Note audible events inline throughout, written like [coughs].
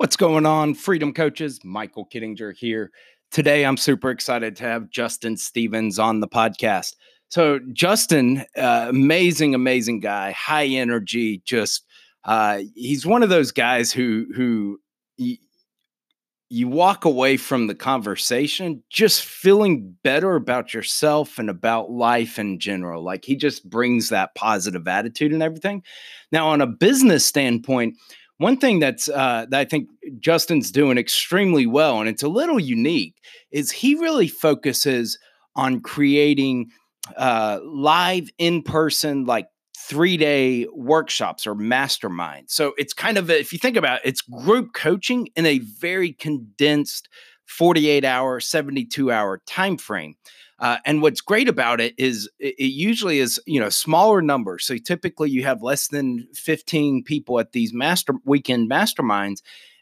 What's going on, Freedom Coaches? Michael Kittinger here. Today, I'm super excited to have Justin Stevens on the podcast. So, Justin, uh, amazing, amazing guy, high energy. Just uh, he's one of those guys who who you walk away from the conversation just feeling better about yourself and about life in general. Like he just brings that positive attitude and everything. Now, on a business standpoint, one thing that's uh, that I think Justin's doing extremely well, and it's a little unique, is he really focuses on creating uh, live in person, like three day workshops or masterminds. So it's kind of, a, if you think about it, it's group coaching in a very condensed 48 hour, 72 hour time frame. Uh, and what's great about it is it, it, usually is you know smaller numbers. So typically you have less than 15 people at these master weekend masterminds,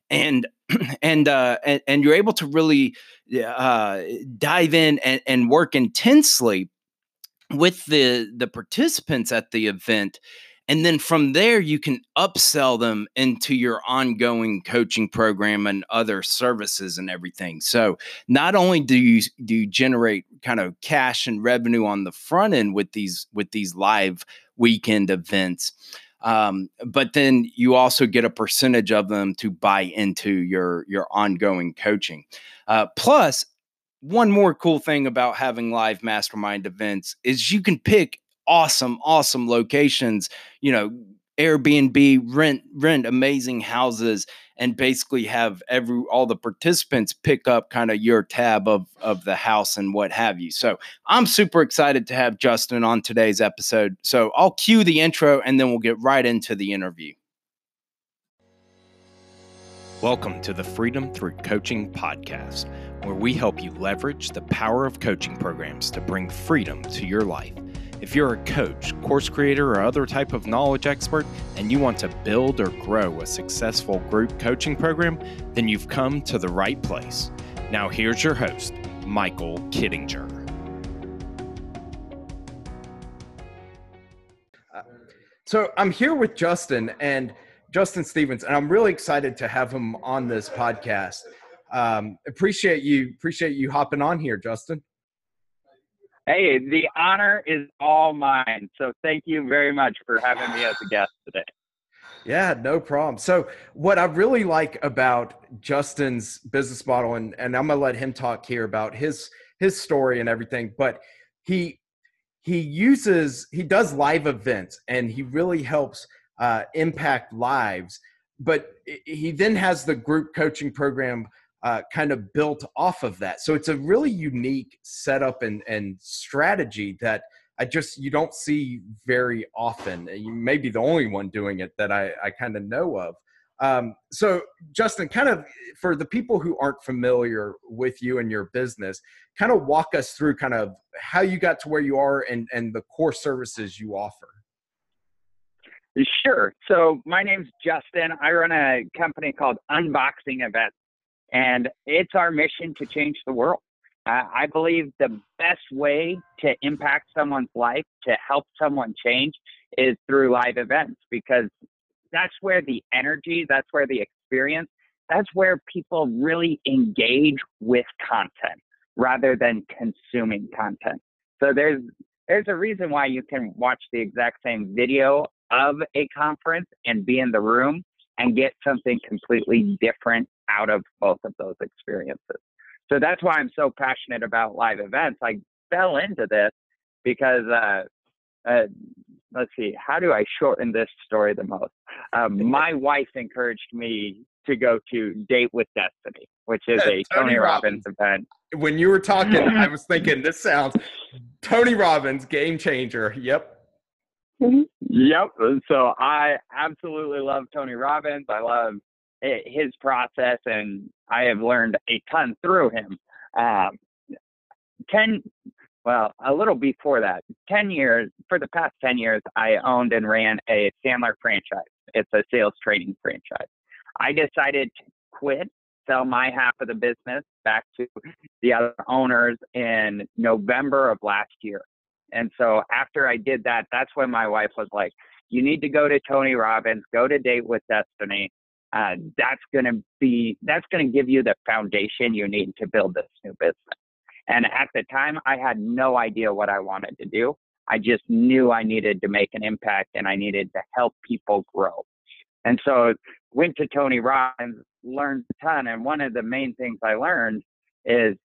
and [clears throat] and uh, and, and you're able to really uh, dive in and, and work intensely with the the participants at the event and then from there, you can upsell them into your ongoing coaching program and other services and everything. So not only do you do you generate kind of cash and revenue on the front end with these with these live weekend events, um, but then you also get a percentage of them to buy into your your ongoing coaching. Uh, plus, one more cool thing about having live mastermind events is you can pick awesome, awesome locations, you know, Airbnb, rent, rent amazing houses, and basically have every all the participants pick up kind of your tab of of the house and what have you. So I'm super excited to have Justin on today's episode. So I'll cue the intro and then we'll get right into the interview. Welcome to the Freedom Through Coaching podcast, where we help you leverage the power of coaching programs to bring freedom to your life. If you're a coach, course creator, or other type of knowledge expert, and you want to build or grow a successful group coaching program, then you've come to the right place. Now, here's your host, Michael Kittinger. So, I'm here with Justin and Justin Stevens, and I'm really excited to have him on this podcast. Um, appreciate you, appreciate you hopping on here, Justin. Hey, the honor is all mine. So thank you very much for having me as a guest today. Yeah, no problem. So, what I really like about Justin's business model, and, and I'm gonna let him talk here about his his story and everything, but he he uses he does live events and he really helps uh, impact lives. But he then has the group coaching program uh, kind of built off of that. So it's a really unique setup and, and strategy that I just you don't see very often. You may be the only one doing it that I, I kind of know of. Um, so Justin, kind of for the people who aren't familiar with you and your business, kind of walk us through kind of how you got to where you are and and the core services you offer. Sure. So my name's Justin. I run a company called Unboxing Events. And it's our mission to change the world. Uh, I believe the best way to impact someone's life, to help someone change, is through live events because that's where the energy, that's where the experience, that's where people really engage with content rather than consuming content. So there's there's a reason why you can watch the exact same video of a conference and be in the room and get something completely different out of both of those experiences. So that's why I'm so passionate about live events. I fell into this because, uh, uh, let's see, how do I shorten this story the most? Um, [laughs] my wife encouraged me to go to Date with Destiny, which is a Tony, Tony Robbins, Robbins event. When you were talking, I was [laughs] thinking this sounds Tony Robbins, game changer. Yep. Mm-hmm. Yep. So I absolutely love Tony Robbins. I love his process, and I have learned a ton through him. Um, ten, well, a little before that, ten years. For the past ten years, I owned and ran a Sandler franchise. It's a sales training franchise. I decided to quit, sell my half of the business back to the other owners in November of last year. And so after I did that, that's when my wife was like, you need to go to Tony Robbins, go to Date with Destiny. Uh, that's going to be that's going to give you the foundation you need to build this new business. And at the time, I had no idea what I wanted to do. I just knew I needed to make an impact and I needed to help people grow. And so went to Tony Robbins, learned a ton. And one of the main things I learned is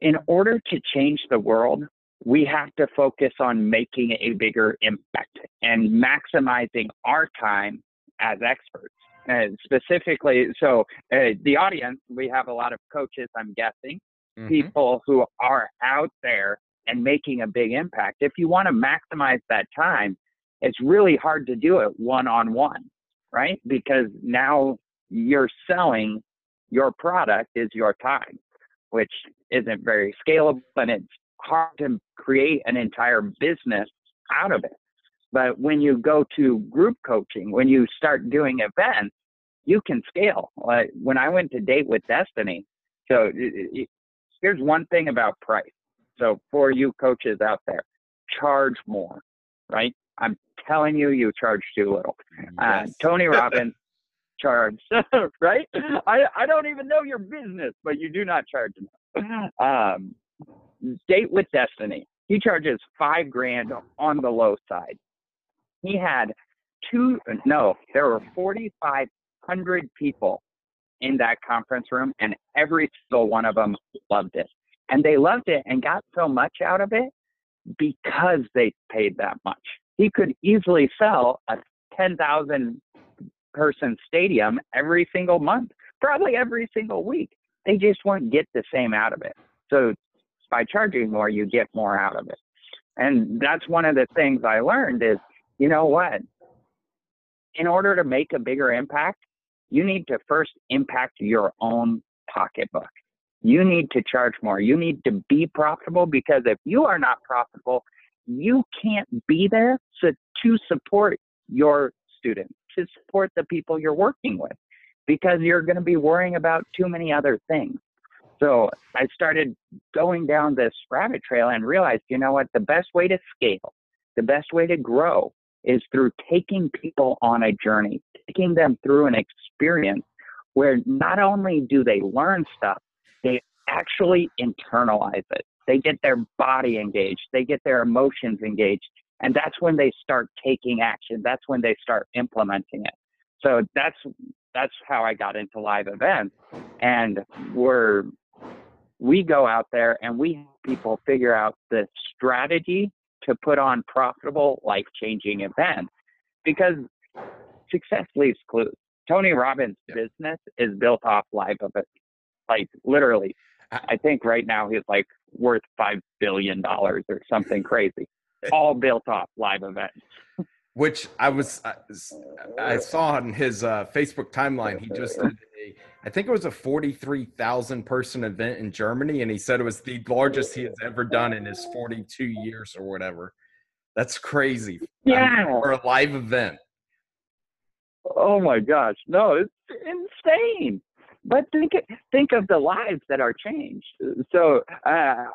in order to change the world, we have to focus on making a bigger impact and maximizing our time as experts. And specifically, so uh, the audience, we have a lot of coaches, I'm guessing, mm-hmm. people who are out there and making a big impact. If you want to maximize that time, it's really hard to do it one on one, right? Because now you're selling your product is your time, which isn't very scalable and it's hard to create an entire business out of it. But when you go to group coaching, when you start doing events, you can scale. Like when I went to Date with Destiny, so here's one thing about price. So for you coaches out there, charge more, right? I'm telling you, you charge too little. Uh, yes. Uh, [laughs] Tony Robbins charge, [laughs] right? I, I don't even know your business, but you do not charge enough. Um, Date with Destiny, he charges five grand on the low side. He had two, no, there were 4,500 people in that conference room, and every single one of them loved it. And they loved it and got so much out of it because they paid that much. He could easily sell a 10,000 person stadium every single month, probably every single week. They just won't get the same out of it. So by charging more, you get more out of it. And that's one of the things I learned is, you know what? In order to make a bigger impact, you need to first impact your own pocketbook. You need to charge more. You need to be profitable because if you are not profitable, you can't be there to, to support your students, to support the people you're working with, because you're going to be worrying about too many other things. So I started going down this rabbit trail and realized, you know what, the best way to scale, the best way to grow is through taking people on a journey, taking them through an experience where not only do they learn stuff, they actually internalize it. They get their body engaged, they get their emotions engaged, and that's when they start taking action. That's when they start implementing it. So that's that's how I got into live events, and we're we go out there and we help people figure out the strategy to put on profitable, life changing events because success leaves clues. Tony Robbins' business is built off live events, like literally. I think right now he's like worth five billion dollars or something crazy, [laughs] all built off live events. Which I was, I saw on his uh, Facebook timeline. He just did a, I think it was a forty-three thousand person event in Germany, and he said it was the largest he has ever done in his forty-two years or whatever. That's crazy. Yeah, for a live event. Oh my gosh, no, it's insane. But think think of the lives that are changed. So uh,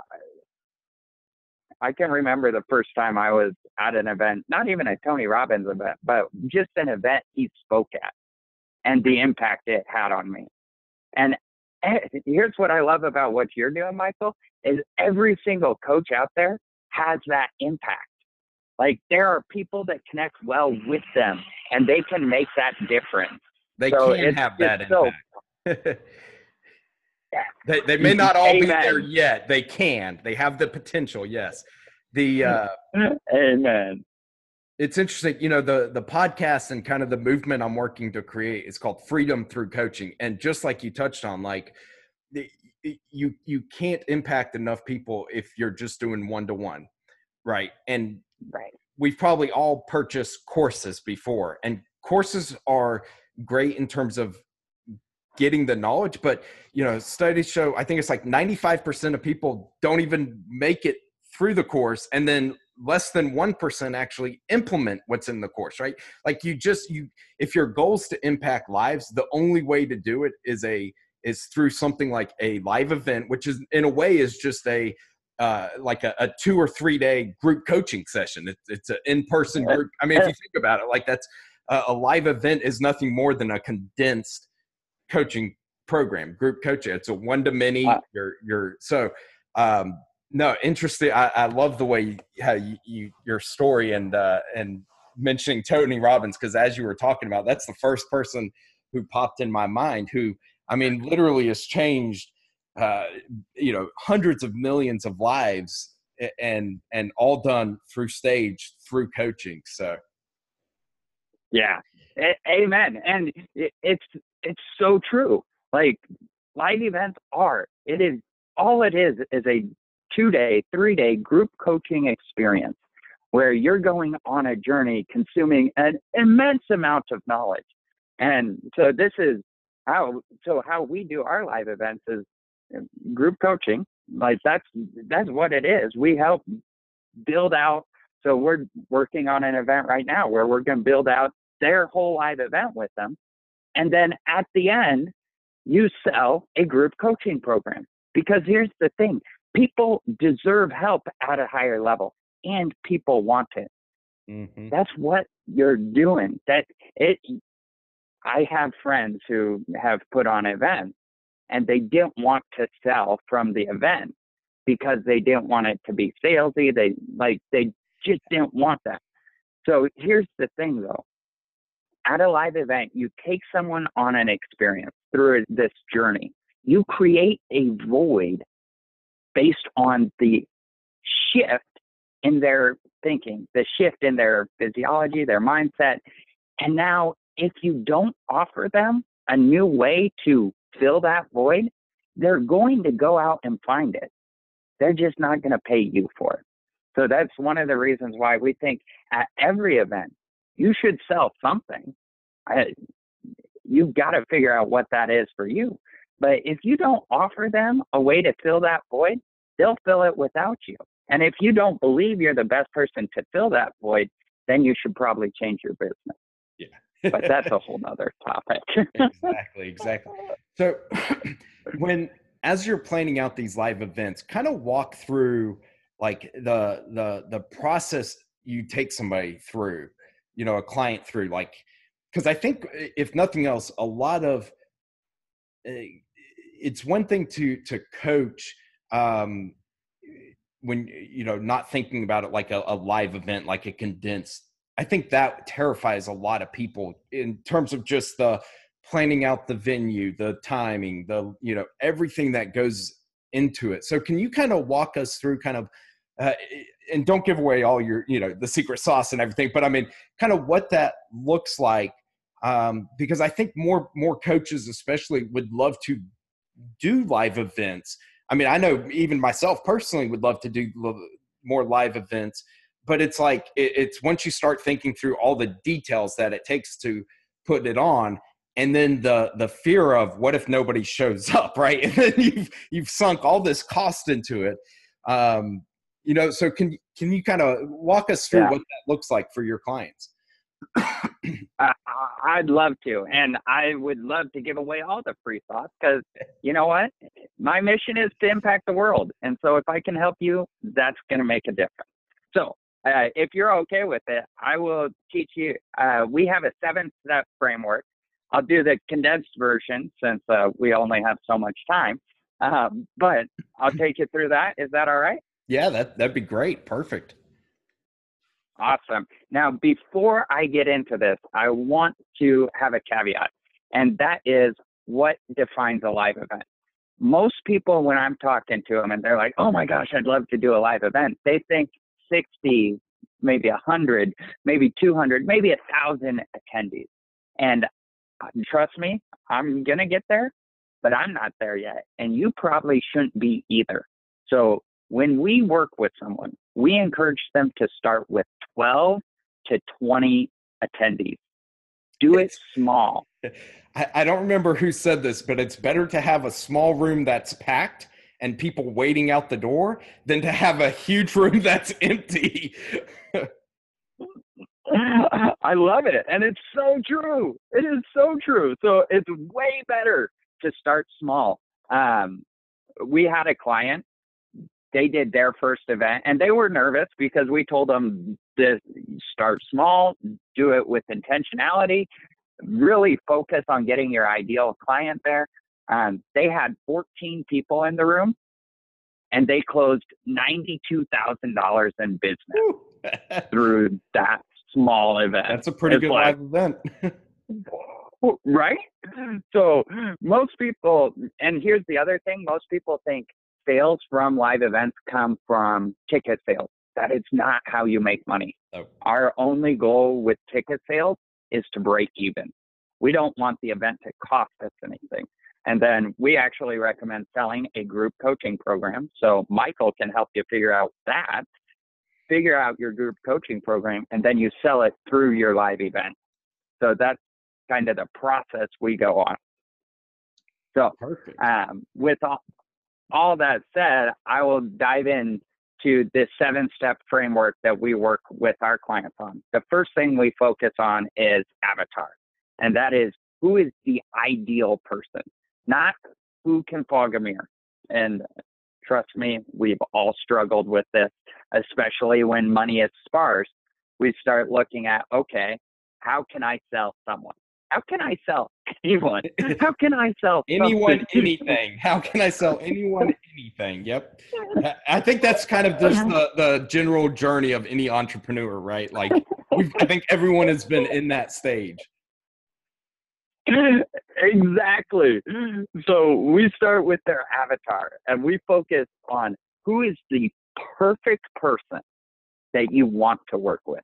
I can remember the first time I was at an event, not even a Tony Robbins event, but just an event he spoke at, and the impact it had on me. And eh, here's what I love about what you're doing, Michael, is every single coach out there has that impact. Like there are people that connect well with them, and they can make that difference. They so can have that impact. [laughs] They, they may not all Amen. be there yet. They can. They have the potential. Yes. The uh, Amen. It's interesting, you know, the the podcast and kind of the movement I'm working to create is called Freedom Through Coaching, and just like you touched on, like the, you you can't impact enough people if you're just doing one to one, right? And right, we've probably all purchased courses before, and courses are great in terms of getting the knowledge but you know studies show i think it's like 95% of people don't even make it through the course and then less than 1% actually implement what's in the course right like you just you if your goal is to impact lives the only way to do it is a is through something like a live event which is in a way is just a uh, like a, a, two or three day group coaching session. It's, it's an in person group. I mean, if you think about it, like that's a, a live event is nothing more than a condensed coaching program, group coaching. It's a one to many. You're you're so um, no interesting. I, I love the way how you, you your story and uh, and mentioning Tony Robbins because as you were talking about, that's the first person who popped in my mind. Who I mean, literally has changed. Uh, you know, hundreds of millions of lives, and and all done through stage through coaching. So, yeah, a- amen. And it, it's it's so true. Like live events are. It is all it is is a two day, three day group coaching experience where you're going on a journey consuming an immense amount of knowledge. And so this is how so how we do our live events is um, group coaching. Like that's that's what it is. We help build out so we're working on an event right now where we're going to build out their whole live event with them. And then at the end, you sell a group coaching program. Because here's the thing people deserve help at a higher level and people want it. Mm-hmm. That's what you're doing. That it I have friends who have put on events and they didn't want to sell from the event because they didn't want it to be salesy. They like they just didn't want that. So here's the thing though. At a live event, you take someone on an experience through this journey. You create a void based on the shift in their thinking, the shift in their physiology, their mindset. And now, if you don't offer them a new way to fill that void, they're going to go out and find it. They're just not going to pay you for it. So that's one of the reasons why we think at every event, you should sell something. I, you've got to figure out what that is for you. But if you don't offer them a way to fill that void, they'll fill it without you. And if you don't believe you're the best person to fill that void, then you should probably change your business. Yeah. but that's a whole [laughs] nother topic. exactly, exactly. So [clears throat] when as you're planning out these live events, kind of walk through like the the the process you take somebody through, you know, a client through like because I think if nothing else, a lot of uh, it's one thing to to coach um, when you know not thinking about it like a, a live event, like a condensed. I think that terrifies a lot of people in terms of just the planning out the venue, the timing, the you know everything that goes into it. So can you kind of walk us through kind of uh, and don't give away all your you know the secret sauce and everything, but I mean kind of what that looks like um, because I think more more coaches especially would love to do live events. I mean, I know even myself personally would love to do more live events, but it's like it, it's once you start thinking through all the details that it takes to put it on, and then the the fear of what if nobody shows [laughs] up, right? And then you've you've sunk all this cost into it. Um, you know, so can can you kind of walk us through yeah. what that looks like for your clients? [clears throat] I'd love to, and I would love to give away all the free thoughts because you know what, my mission is to impact the world, and so if I can help you, that's going to make a difference. So, uh, if you're okay with it, I will teach you. Uh, we have a seven-step framework. I'll do the condensed version since uh, we only have so much time, um, but I'll take you through that. Is that all right? Yeah, that that'd be great. Perfect. Awesome. Now, before I get into this, I want to have a caveat, and that is what defines a live event. Most people, when I'm talking to them and they're like, oh my gosh, I'd love to do a live event, they think 60, maybe 100, maybe 200, maybe a 1,000 attendees. And uh, trust me, I'm going to get there, but I'm not there yet. And you probably shouldn't be either. So when we work with someone, we encourage them to start with 12 to 20 attendees. Do it small. I, I don't remember who said this, but it's better to have a small room that's packed and people waiting out the door than to have a huge room [laughs] that's empty. [laughs] I love it. And it's so true. It is so true. So it's way better to start small. Um, we had a client they did their first event and they were nervous because we told them to start small, do it with intentionality, really focus on getting your ideal client there. Um, they had 14 people in the room and they closed $92,000 in business through that small event. That's a pretty it's good like, live event. [laughs] right? So most people, and here's the other thing most people think sales from live events come from ticket sales. That is not how you make money. Oh. Our only goal with ticket sales is to break even. We don't want the event to cost us anything. And then we actually recommend selling a group coaching program. So Michael can help you figure out that, figure out your group coaching program, and then you sell it through your live event. So that's kind of the process we go on. So, um, with all, all that said, I will dive in to this seven step framework that we work with our clients on. The first thing we focus on is avatar, and that is who is the ideal person, not who can fog a mirror. And trust me, we've all struggled with this, especially when money is sparse. We start looking at, okay, how can I sell someone? how can I sell [laughs] anyone? How can I sell anyone anything? How can I sell anyone [laughs] anything? Yep. I think that's kind of just the, the general journey of any entrepreneur, right? Like I think everyone has been in that stage. [laughs] Exactly. So we start with their avatar and we focus on who is the perfect person that you want to work with.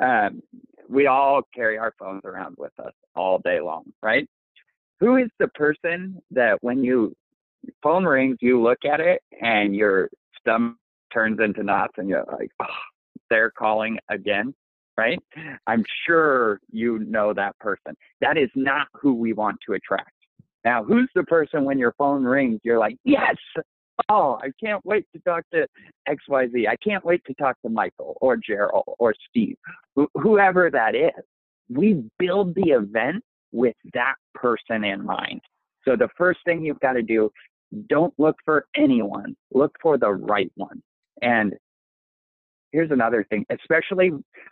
Um, we all carry our phones around with us all day long, right? Who is the person that when you phone rings, you look at it and your stomach turns into knots and you're like, oh, they're calling again, right? I'm sure you know that person. That is not who we want to attract. Now, who's the person when your phone rings, you're like, yes, oh, I can't wait to talk to XYZ. I can't wait to talk to Michael or Gerald or Steve, wh- whoever that is. We build the event with that person in mind. So the first thing you've got to do, don't look for anyone, look for the right one. And here's another thing, especially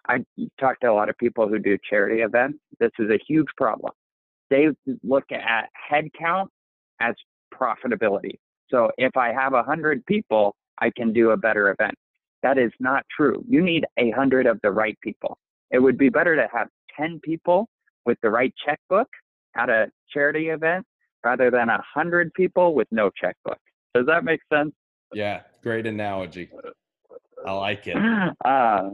I talk to a lot of people who do charity events. This is a huge problem. They look at headcount as profitability. So if I have a hundred people, I can do a better event. That is not true. You need a hundred of the right people. It would be better to have 10 people with the right checkbook at a charity event rather than a hundred people with no checkbook. Does that make sense? Yeah, great analogy. I like it. [clears throat] Uh,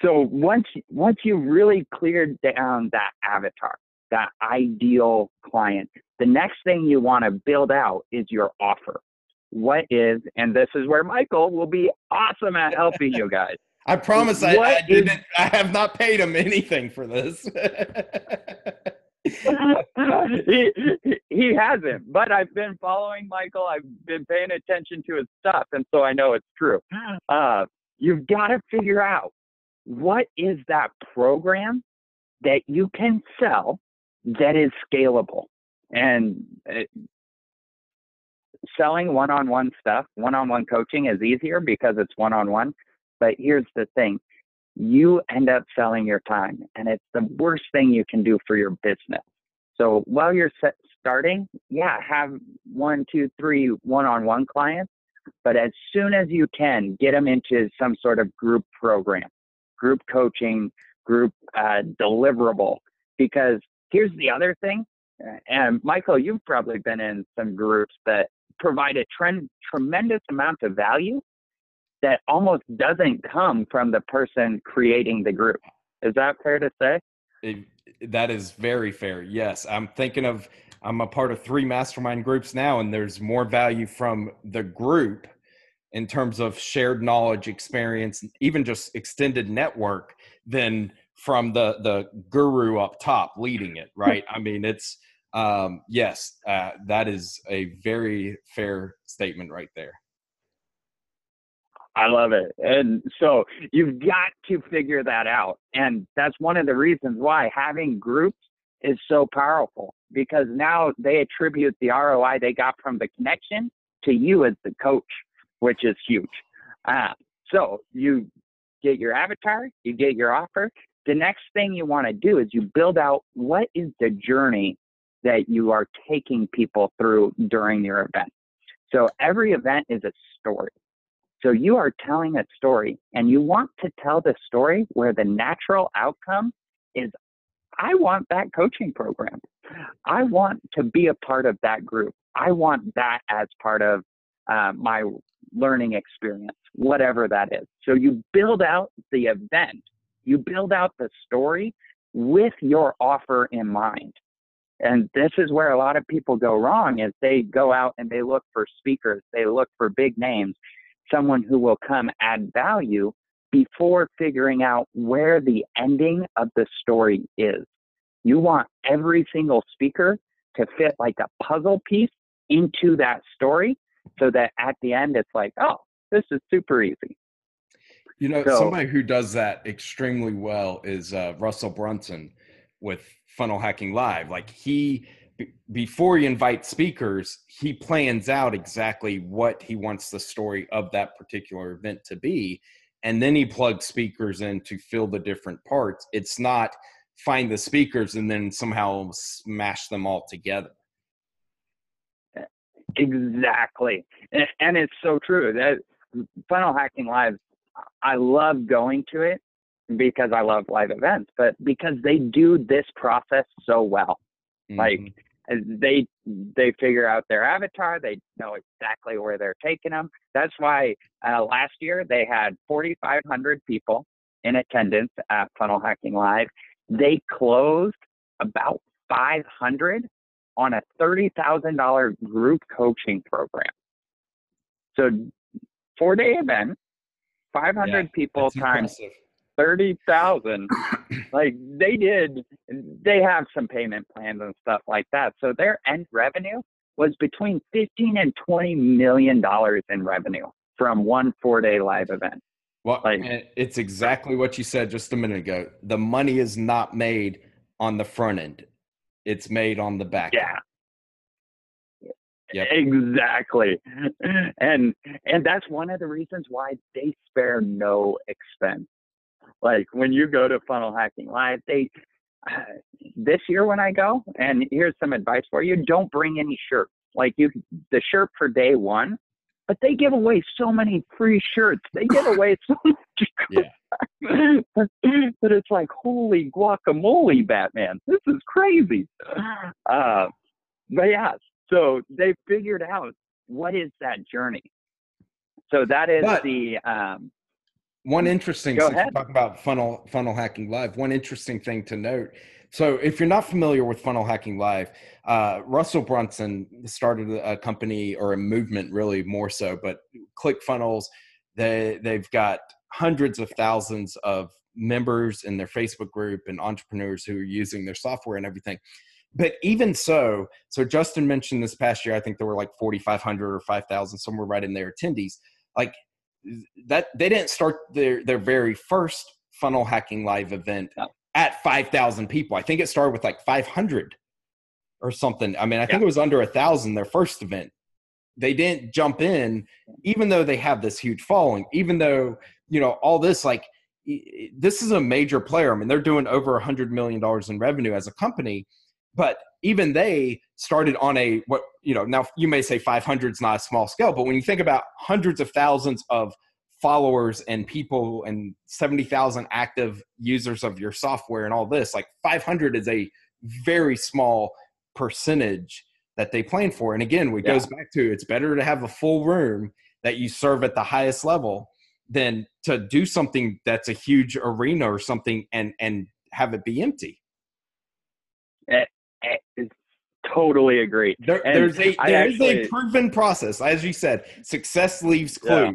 so once once you really cleared down that avatar, that ideal client, the next thing you want to build out is your offer. What is, and this is where Michael will be awesome at helping you guys. [laughs] I promise I, I, didn't. Is, I have not paid him anything for this. [laughs] he, he hasn't, but I've been following Michael. I've been paying attention to his stuff, and so I know it's true. [gasps] Uh, you've got to figure out what is that program that you can sell that is scalable and it, selling one-on-one stuff one-on-one coaching is easier because it's one-on-one but here's the thing you end up selling your time and it's the worst thing you can do for your business. So while you're starting yeah have one two three one-on-one clients but as soon as you can get them into some sort of group program group coaching group uh, deliverable. Because Here's the other thing, and Michael, you've probably been in some groups that provide a trend, tremendous amount of value that almost doesn't come from the person creating the group. Is that fair to say? It, that is very fair. Yes. I'm thinking of, I'm a part of three mastermind groups now, and there's more value from the group in terms of shared knowledge, experience, even just extended network than from the the guru up top leading it right [laughs] i mean it's um yes uh, that is a very fair statement right there I love it. And so you've got to figure that out. And that's one of the reasons why having groups is so powerful because now they attribute the ROI they got from the connection to you as the coach. which is huge. Uh, so you get your avatar, you get your offer. The next thing you want to do is you build out what is the journey that you are taking people through during your event. So every event is a story. So you are telling a story and you want to tell the story where the natural outcome is I want that coaching program. I want to be a part of that group. I want that as part of uh, my learning experience, whatever that is. So you build out the event, you build out the story with your offer in mind. And this is where a lot of people go wrong is they go out and they look for speakers, they look for big names, someone who will come add value before figuring out where the ending of the story is. You want every single speaker to fit like a puzzle piece into that story so that at the end it's like, oh, this is super easy. You know, so, somebody who does that extremely well is uh, Russell Brunson with Funnel Hacking Live. Like he, b- before he invites speakers, he plans out exactly what he wants the story of that particular event to be. And then he plugs speakers in to fill the different parts. It's not find the speakers and then somehow smash them all together. Exactly. And it's so true that Funnel Hacking Live, I love going to it because I love live events, but because they do this process so well. Mm-hmm. Like they they figure out their avatar, they know exactly where they're taking them. That's why uh, last year they had 4,500 people in attendance at Funnel Hacking Live. They closed about 500 on a $30,000 group coaching program. So four day event, 500 yeah, people times 30,000. [coughs] like they did, they have some payment plans and stuff like that. So their end revenue was between 15 and 20 million dollars in revenue from one four day live event. Well, like, it's exactly what you said just a minute ago. The money is not made on the front end it's made on the back. Yeah. Yep. Exactly. And and that's one of the reasons why they spare no expense. Like when you go to Funnel Hacking Live, they uh, [sighs] this year when I go, and here's some advice for you: don't bring any shirt. Like you, the shirt for day one, but they give away so many free shirts. They give away [laughs] so much. Yeah. [laughs] but it's like, holy guacamole, Batman. This is crazy. [sighs] Uh, but yeah, so they figured out what is that journey. So that is but the. Um, one interesting, go ahead. talk about funnel funnel hacking live. One interesting thing to note. So, if you're not familiar with Funnel Hacking Live, uh, Russell Brunson started a company or a movement, really more so. But ClickFunnels, they they've got hundreds of thousands of members in their Facebook group and entrepreneurs who are using their software and everything. But even so, so Justin mentioned this past year, I think there were like 4,500 or 5,000, somewhere right in there attendees. Like that, they didn't start their, their very first funnel hacking live event at 5,000 people. I think it started with like 500 or something. I mean, I think yeah. it was under a thousand their first event. They didn't jump in, even though they have this huge following, even though you know all this like this is a major player i mean they're doing over a hundred million dollars in revenue as a company but even they started on a what you know now you may say 500 is not a small scale but when you think about hundreds of thousands of followers and people and 70,000 active users of your software and all this like 500 is a very small percentage that they plan for and again it yeah. goes back to it's better to have a full room that you serve at the highest level than to do something that's a huge arena or something and and have it be empty. Eh, Totally agree. There, there's a there is actually, a proven process, as you said. Success leaves clues. Yeah.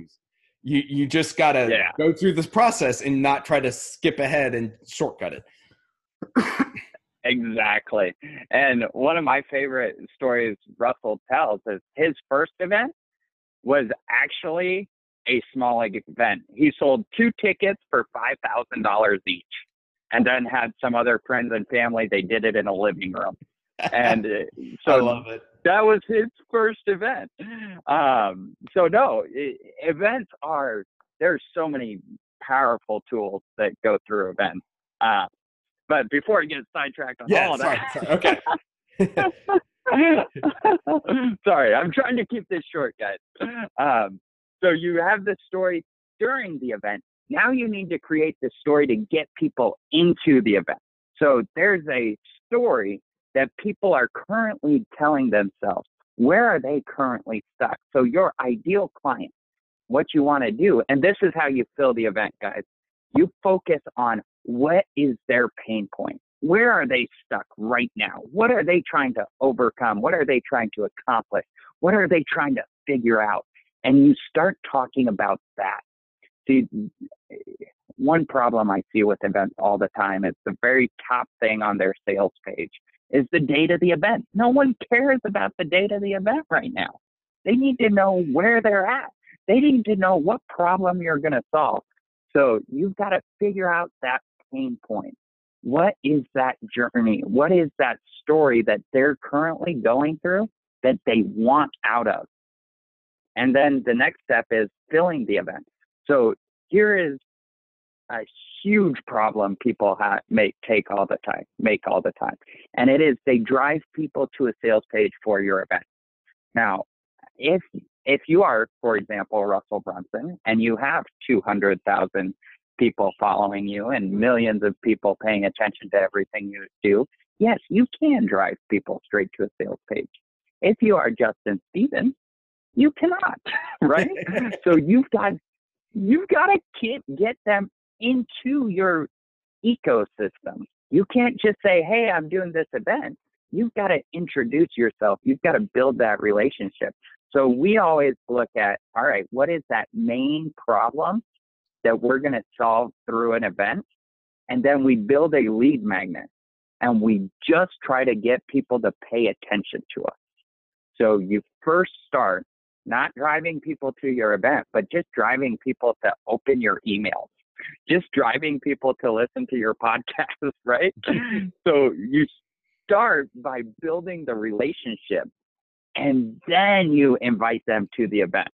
You you just gotta yeah. go through this process and not try to skip ahead and shortcut it. exactly. And one of my favorite stories Russell tells is his first event was actually a small event. He sold two tickets for $5,000 each and then had some other friends and family. They did it in a living room. [laughs] and uh, so I love it. That was his first event. Um, so no, it, events are there's so many powerful tools that go through events. Uh, but before I get sidetracked on yeah, all of that, sorry. okay. [laughs] [laughs] sorry, I'm trying to keep this short, guys. Um, so you have the story during the event. Now you need to create the story to get people into the event. So there's a story that people are currently telling themselves. Where are they currently stuck? So your ideal client, what you want to do, and this is how you fill the event, guys. You focus on what is their pain point. Where are they stuck right now? What are they trying to overcome? What are they trying to accomplish? What are they trying to figure out? And you start talking about that. See, one problem I see with events all the time is the very top thing on their sales page is the date of the event. No one cares about the date of the event right now. They need to know where they're at. They need to know what problem you're going to solve. So you've got to figure out that pain point. What is that journey? What is that story that they're currently going through that they want out of? And then the next step is filling the event. So here is a huge problem people have, make take all the time, make all the time, and it is they drive people to a sales page for your event. Now, if if you are, for example, Russell Brunson, and you have 200,000 people following you and millions of people paying attention to everything you do, yes, you can drive people straight to a sales page. If you are Justin Stevens, you cannot, [laughs] right? [laughs] so you've got you've got to get, get them into your ecosystem. You can't just say, hey, I'm doing this event. You've got to introduce yourself. You've got to build that relationship. So we always look at, all right, what is that main problem that we're going to solve through an event? And then we build a lead magnet and we just try to get people to pay attention to us. So you first start not driving people to your event, but just driving people to open your emails just driving people to listen to your [laughs] podcast, right? so you start by building the relationship and then you invite them to the event.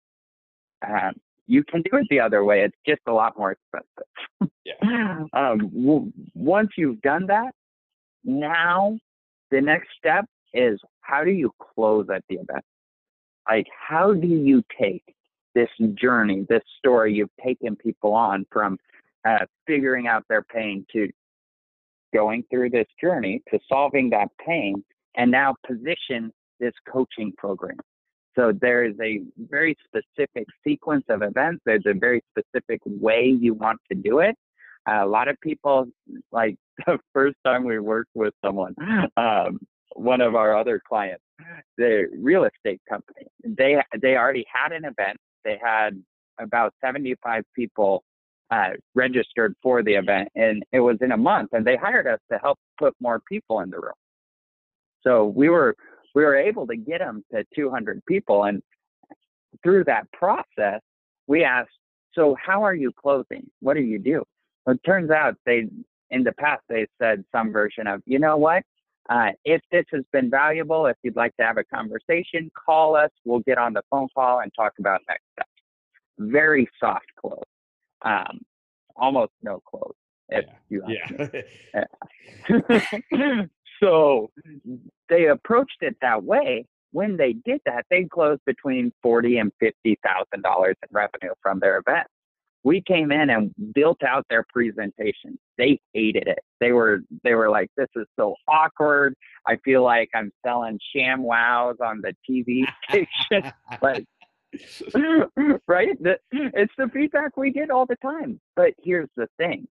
Um, you can do it the other way. It's just a lot more expensive. yeah. Um, w- once you've done that, now the next step is how do you close at the event? Like, how do you take this journey, this story you've taken people on from uh, figuring out their pain to going through this journey to solving that pain and now position this coaching program. So there is a very specific sequence of events. There's a very specific way you want to do it. Uh, a lot of people, like [laughs] the first time we worked with someone, um, one of our other clients, the real estate company, they they already had an event. They had about 75 people uh, registered for the event, and it was in a month. And they hired us to help put more people in the room. So we were we were able to get them to 200 people, and through that process, we asked, "So how are you closing? What do you do?" Well, it turns out they in the past they said some version of, "You know what? Uh, if this has been valuable, if you'd like to have a conversation, call us. We'll get on the phone call and talk about next steps." Very soft close um, almost no close. If yeah. you yeah. [laughs] [laughs] so they approached it that way. When they did that, they closed between forty and fifty thousand dollars in revenue from their event. We came in and built out their presentation. They hated it. They were they were like, "This is so awkward. I feel like I'm selling ShamWows on the TV [laughs] station." like [laughs] right? It's the feedback we get all the time. But here's the thing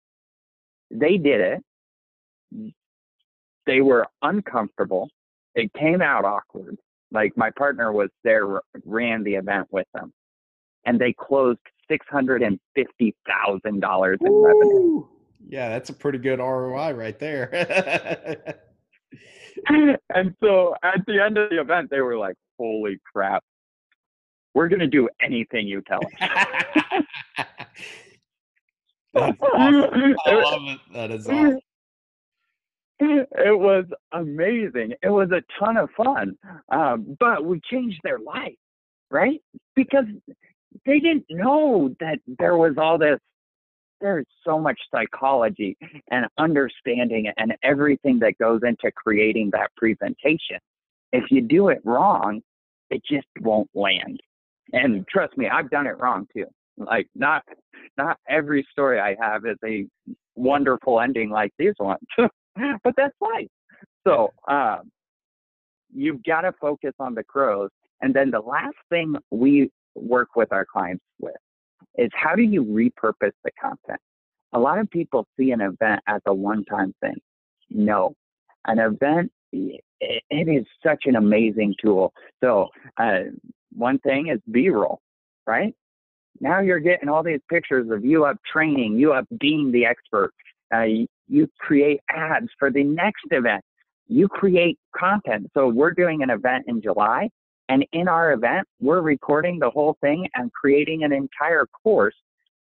they did it, they were uncomfortable, it came out awkward. Like my partner was there, ran the event with them, and they closed $650,000 in Ooh. revenue. Yeah, that's a pretty good ROI right there. [laughs] and so at the end of the event, they were like, holy crap, we're going to do anything you tell us. [laughs] That's awesome. I love it. That is awesome. it was amazing. It was a ton of fun. Um, but we changed their life, right? Because they didn't know that there was all this there's so much psychology and understanding and everything that goes into creating that presentation. If you do it wrong, it just won't land. And trust me, I've done it wrong too. Like not not every story I have is a wonderful ending like these ones, [laughs] but that's life. So um, you've got to focus on the crows. And then the last thing we work with our clients with is how do you repurpose the content? A lot of people see an event as a one time thing. No, an event, it is such an amazing tool. So, uh, one thing is B roll, right? Now you're getting all these pictures of you up training, you up being the expert. Uh, you create ads for the next event. You create content. So, we're doing an event in July and in our event, we're recording the whole thing and creating an entire course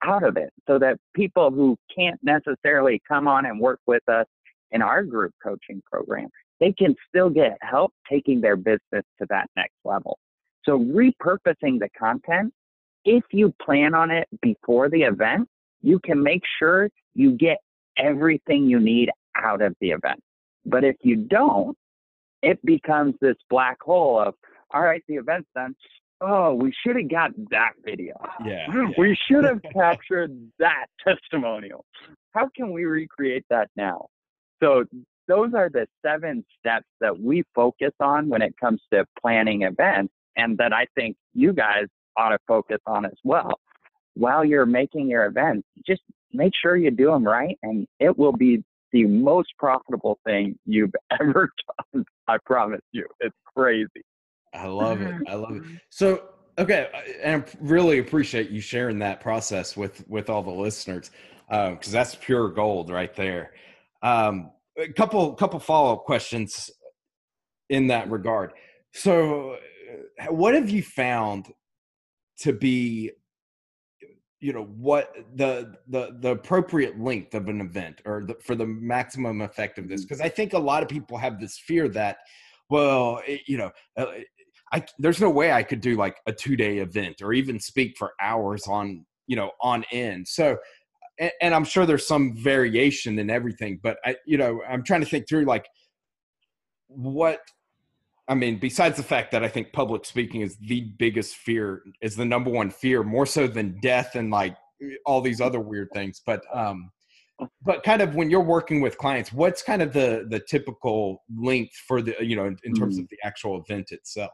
out of it so that people who can't necessarily come on and work with us in our group coaching program, they can still get help taking their business to that next level. So repurposing the content, if you plan on it before the event, you can make sure you get everything you need out of the event. But if you don't, it becomes this black hole of, all right, the event's done. Oh, we should have got that video. Yeah. [laughs] We should have [laughs] captured that testimonial. How can we recreate that now? So those are the seven steps that we focus on when it comes to planning events and that I think you guys ought to focus on as well. While you're making your events, just make sure you do them right and it will be the most profitable thing you've [laughs] ever done. I promise you. It's crazy. I love it. I love it. So, okay, and I really appreciate you sharing that process with with all the listeners because um, that's pure gold right there. Um, a couple couple follow up questions in that regard. So, uh, what have you found to be you know what the the the appropriate length of an event or the, for the maximum effectiveness because i think a lot of people have this fear that well it, you know uh, I there's no way I could do like a two day event or even speak for hours on you know on end. So, and, and, I'm sure there's some variation in everything, but I you know I'm trying to think through like what I mean. Besides the fact that I think public speaking is the biggest fear, is the number one fear, more so than death and like all these other weird things. But um, but kind of when you're working with clients what's kind of the the typical length for the you know in, in terms mm. of the actual event itself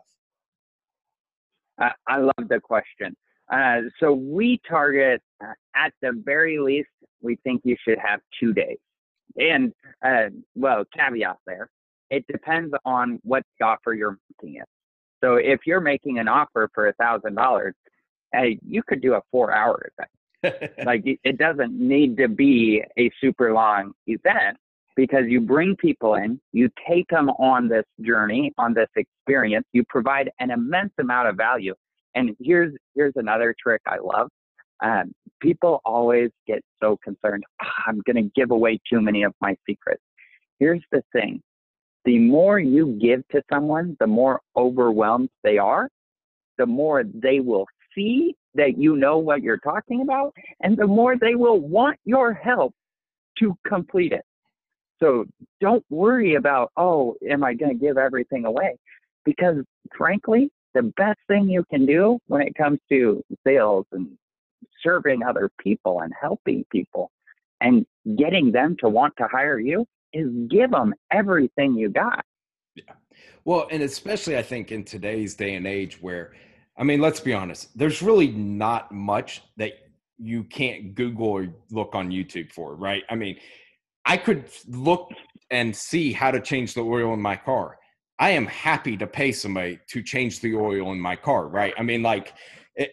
I, I love the question. Uh, so we target uh, at the very least, we think you should have two days. And uh, well, caveat there, it depends on what the offer you're making it. So if you're making an offer for a thousand dollars, you could do a four-hour event. [laughs] like it doesn't need to be a super long event because you bring people in, you take them on this journey, on this experience, you provide an immense amount of value. And here's here's another trick I love. Um, people always get so concerned. Oh, I'm going to give away too many of my secrets. Here's the thing: the more you give to someone, the more overwhelmed they are, the more they will see that you know what you're talking about, and the more they will want your help to complete it. So don't worry about, oh, am I going to give everything away? Because frankly, the best thing you can do when it comes to sales and serving other people and helping people and getting them to want to hire you is give them everything you got. Yeah. Well, and especially I think in today's day and age where, I mean, let's be honest, there's really not much that you can't Google or look on YouTube for, right? I mean, I could look and see how to change the oil in my car. I am happy to pay somebody to change the oil in my car, right? I mean, like, it,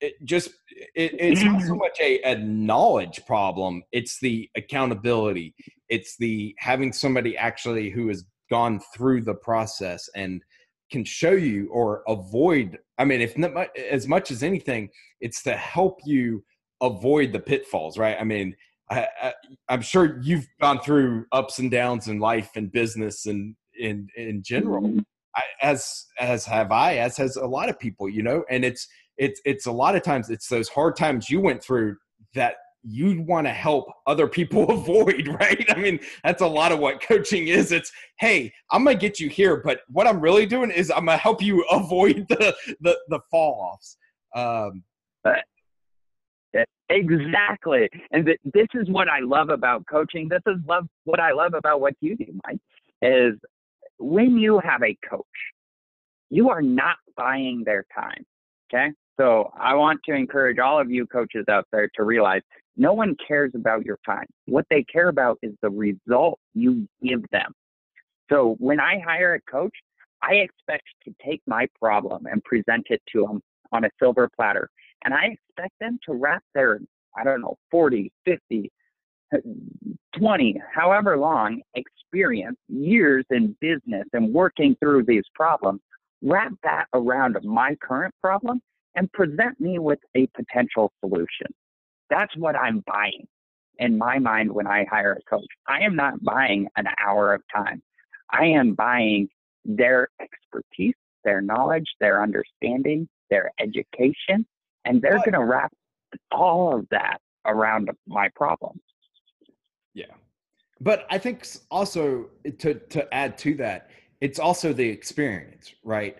it just it, it's not so mm-hmm. much a, a knowledge problem; it's the accountability. It's the having somebody actually who has gone through the process and can show you or avoid. I mean, if not as much as anything, it's to help you avoid the pitfalls, right? I mean, I, I, I'm sure you've gone through ups and downs in life and business and in in general. Mm-hmm. I, as as have I, as has a lot of people, you know. And it's it's it's a lot of times it's those hard times you went through that you want to help other people [laughs] avoid, right? I mean, that's a lot of what coaching is. It's, hey, I'm gonna get you here, but what I'm really doing is I'm gonna help you [laughs] avoid the the, the fall offs. Um, exactly, and th- this is what I love about coaching. This is love what I love about what you do, Mike. Is when you have a coach, you are not buying their time. Okay. So I want to encourage all of you coaches out there to realize no one cares about your time. What they care about is the result you give them. So when I hire a coach, I expect to take my problem and present it to them on a silver platter. And I expect them to wrap their, I don't know, 40, 50, uh, 20, however long experience, years in business and working through these problems, wrap that around my current problem and present me with a potential solution. That's what I'm buying in my mind when I hire a coach. I am not buying an hour of time. I am buying their expertise, their knowledge, their understanding, their education, and they're going to wrap all of that around my problem. Yeah. But I think also to to add to that, it's also the experience, right?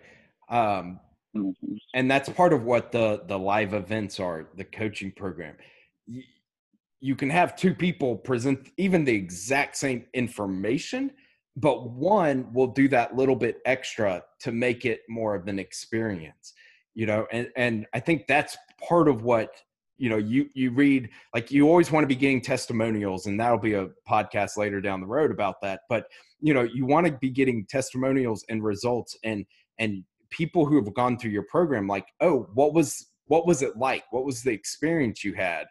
Um, mm-hmm. and that's part of what the the live events are, the coaching program you can have two people present even the exact same information but one will do that little bit extra to make it more of an experience you know and and i think that's part of what you know you you read like you always want to be getting testimonials and that'll be a podcast later down the road about that but you know you want to be getting testimonials and results and and people who have gone through your program like oh what was what was it like? What was the experience you had?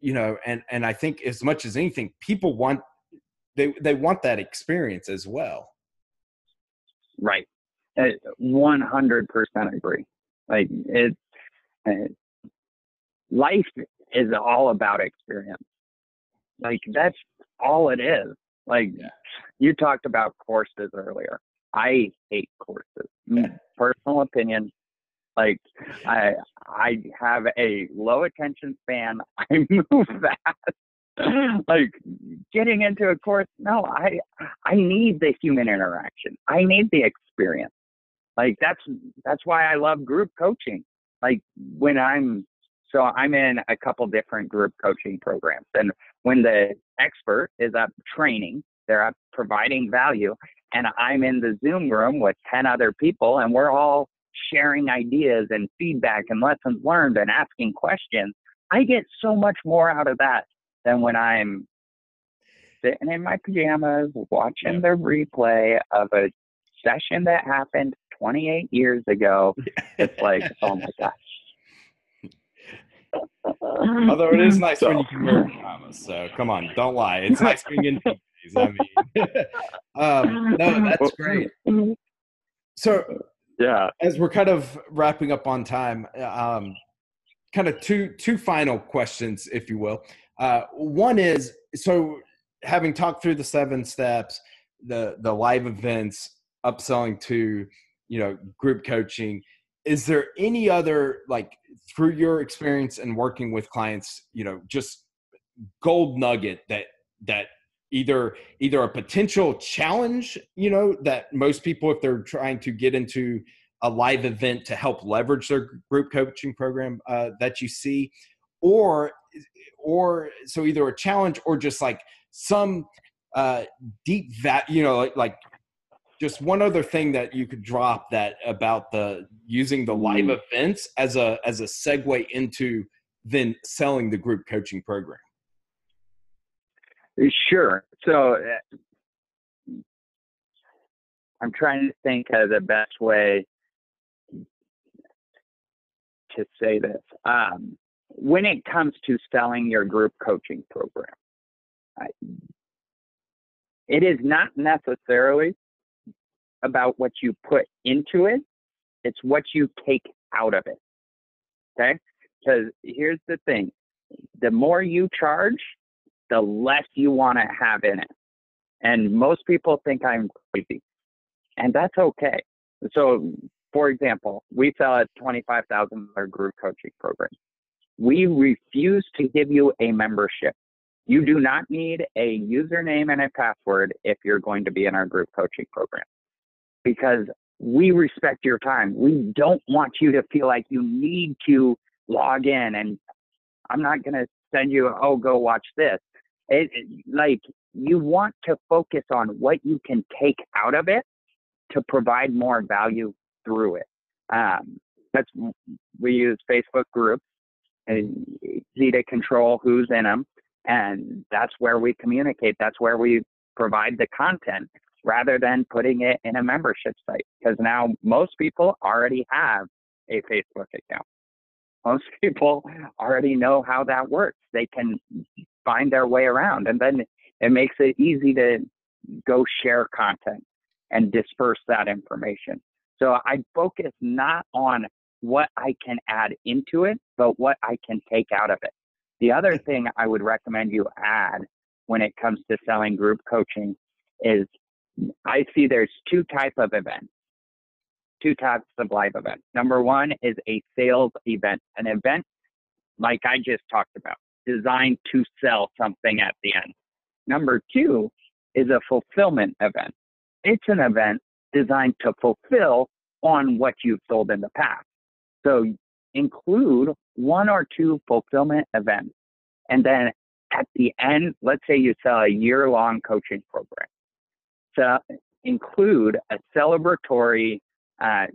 You know and and i think as much as anything people want they they want that experience as well. Right. 100% agree like it's uh, life is all about experience like that's all it is like yeah. you talked about courses earlier i hate courses yeah. Mm, personal opinion like I I have a low attention span. [laughs] I move fast. like getting into a course, no, I I need the human interaction. I need the experience. Like that's that's why I love group coaching. Like when I'm so I'm in a couple different group coaching programs and when the expert is up training, they're up providing value and I'm in the Zoom room with 10 other people and we're all sharing ideas and feedback and lessons learned and asking questions, I get so much more out of that than when I'm sitting in my pajamas watching the replay of a session that happened 28 years ago. [laughs] It's like, oh my gosh. [laughs] Although it is nice so. when you can wear [laughs] pajamas. So come on, don't lie. It's nice being in PJs. I mean, um, no, that's great. So yeah as we're kind of wrapping up on time um, kind of two two final questions if you will uh, one is so having talked through the seven steps the the live events upselling to you know group coaching. Is there any other like through your experience and working with clients you know just gold nugget that that either either a potential challenge you know that most people if they're trying to get into a live event to help leverage their group coaching program uh, that you see? Or or so either a challenge or just like some uh, deep that you know like, like just one other thing that you could drop that about the using the live mm. events as a as a segue into then selling the group coaching program Sure. So uh, I'm trying to think of the best way to say this. Um, when it comes to selling your group coaching program, I, it is not necessarily about what you put into it, it's what you take out of it. Okay? Because here's the thing the more you charge, the less you want to have in it. And most people think I'm crazy, and that's okay. So, for example, we sell a $25,000 group coaching program. We refuse to give you a membership. You do not need a username and a password if you're going to be in our group coaching program because we respect your time. We don't want you to feel like you need to log in and I'm not going to send you, oh, go watch this. It, it, like you want to focus on what you can take out of it to provide more value through it. Um, that's we use Facebook groups and easy to control who's in them, and that's where we communicate. That's where we provide the content rather than putting it in a membership site because now most people already have a Facebook account. Most [laughs] people already know how that works. They can find their way around, and then it makes it easy to go share content and disperse that information. So I focus not on what I can add into it, but what I can take out of it. The other thing I would recommend you add when it comes to selling group coaching is I see there's two type of events, two types of live events. Number one is a sales event, an event like I just talked about, designed to sell something at the end. Number two is a fulfillment event. It's an event designed to fulfill on what you've sold in the past. So include one or two fulfillment events. And then at the end, let's say you sell a year long coaching program. Include a celebratory, uh,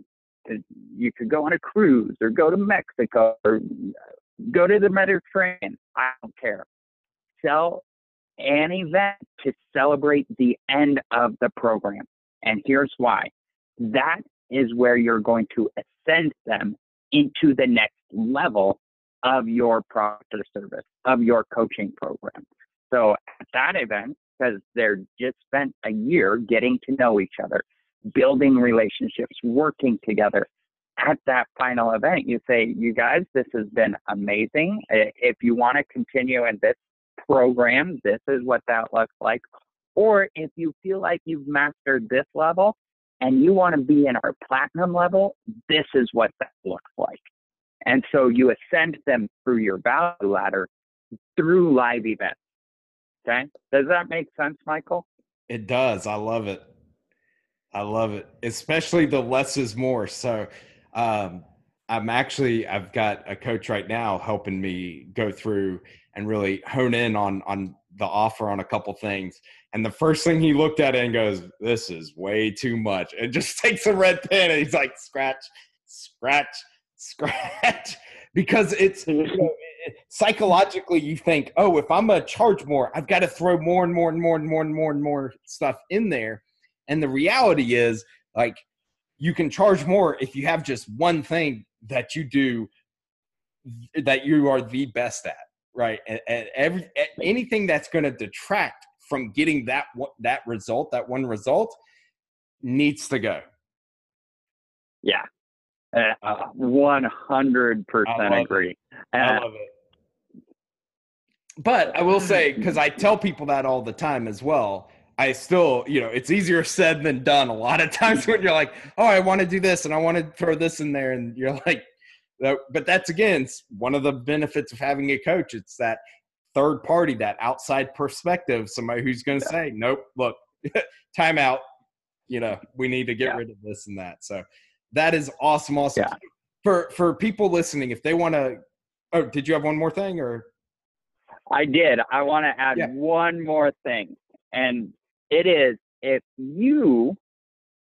you could go on a cruise or go to Mexico or go to the Mediterranean. I don't care. Sell an event to celebrate the end of the program. And here's why that is where you're going to ascend them into the next level of your product or service, of your coaching program. So at that event, because they're just spent a year getting to know each other, building relationships, working together. At that final event, you say, You guys, this has been amazing. If you want to continue in this program, this is what that looks like. Or if you feel like you've mastered this level and you want to be in our platinum level, this is what that looks like. And so you ascend them through your value ladder through live events. Okay. Does that make sense, Michael? It does. I love it. I love it, especially the less is more. So, um, I'm actually I've got a coach right now helping me go through and really hone in on on the offer on a couple things. And the first thing he looked at it and goes, "This is way too much." And just [laughs] takes a red pen and he's like, "Scratch, scratch, scratch," [laughs] because it's [laughs] you know, psychologically you think, "Oh, if I'm gonna charge more, I've got to throw more and more and more and more and more and more stuff in there." And the reality is, like, you can charge more if you have just one thing that you do that you are the best at right? And, and every anything that's going to detract from getting that that result that one result needs to go. Yeah. Uh, 100% agree. Uh, i love it but i will say [laughs] because i tell people that all the time as well I still, you know, it's easier said than done a lot of [laughs] times when you're like, oh, I want to do this and I want to throw this in there. And you're [laughs] like, but that's again one of the benefits of having a coach. It's that third party, that outside perspective, somebody who's going to yeah. say, nope, look, time out. You know, we need to get yeah. rid of this and that. So that is awesome. Awesome. Yeah. For, for people listening, if they want to, oh, did you have one more thing or? I did. I want to add one more thing. And it is if you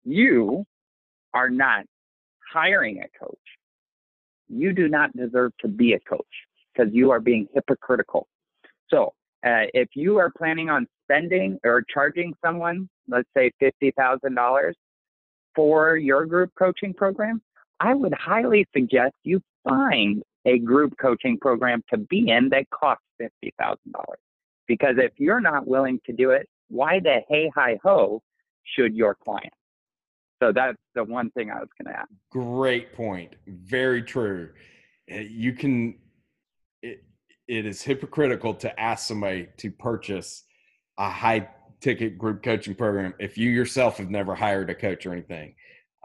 you are not hiring a coach, you do not deserve to be a coach because you are being hypocritical. So uh, if you are planning on spending or charging someone, let's say fifty thousand dollars for your group coaching program, I would highly suggest you find a group coaching program to be in that costs fifty thousand dollars. Because if you're not willing to do it, why the hey hi ho should your client? So that's the one thing I was going to add. Great point. Very true. Eh, you can, it, it is hypocritical to ask somebody to purchase a high ticket group coaching program if you yourself have never hired a coach or anything.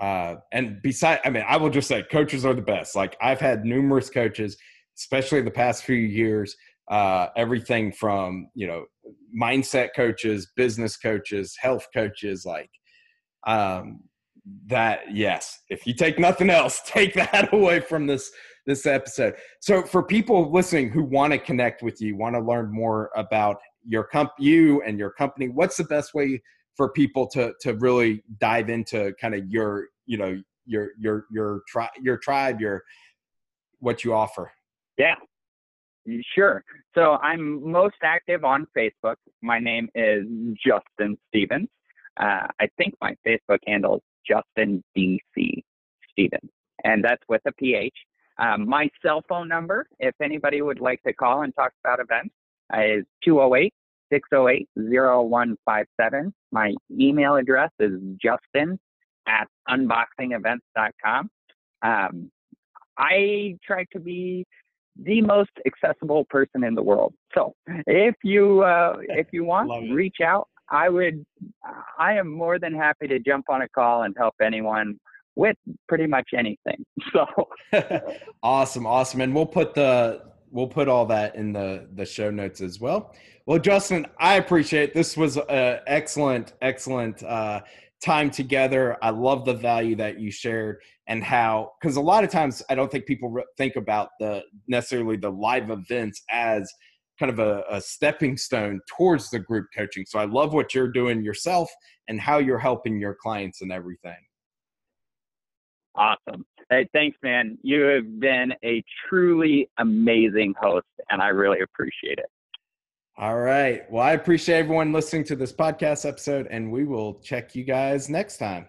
Uh, and beside, I mean, I will just say coaches are the best. Like I've had numerous coaches, especially the past few years, uh, everything from, you know, mindset coaches, business coaches, health coaches, like, um, that yes if you take nothing else [laughs] take that away from this this episode so for people listening who want to connect with you want to learn more about your comp you and your company what's the best way for people to to really dive into kind of your you know your your your tribe your tribe your what you offer. Yeah. Sure. So i'm most active on facebook. My name is justin stephens. Uh, i think my facebook handle is justin dc stephens and that's with a ph um, my cell phone number if anybody would like to call and talk about events is 208 608 0157. My email address is justin at unboxingevents.com. Um, I try to be the most accessible person in the world. So if you uh, if you want, to reach out. I would. I am more than happy to jump on a call and help anyone with pretty much anything. [laughs] So [laughs] awesome, awesome, and we'll put the we'll put all that in the the show notes as well. Well, Justin, I appreciate it. this was an excellent, excellent uh, time together. I love the value that you shared and how because a lot of times I don't think people think about the necessarily the live events as kind of a, a stepping stone towards the group coaching. So I love what you're doing yourself and how you're helping your clients and everything. Awesome. Hey, thanks, man. You have been a truly amazing host, and I really appreciate it. All right. Well, I appreciate everyone listening to this podcast episode, and we will check you guys next time.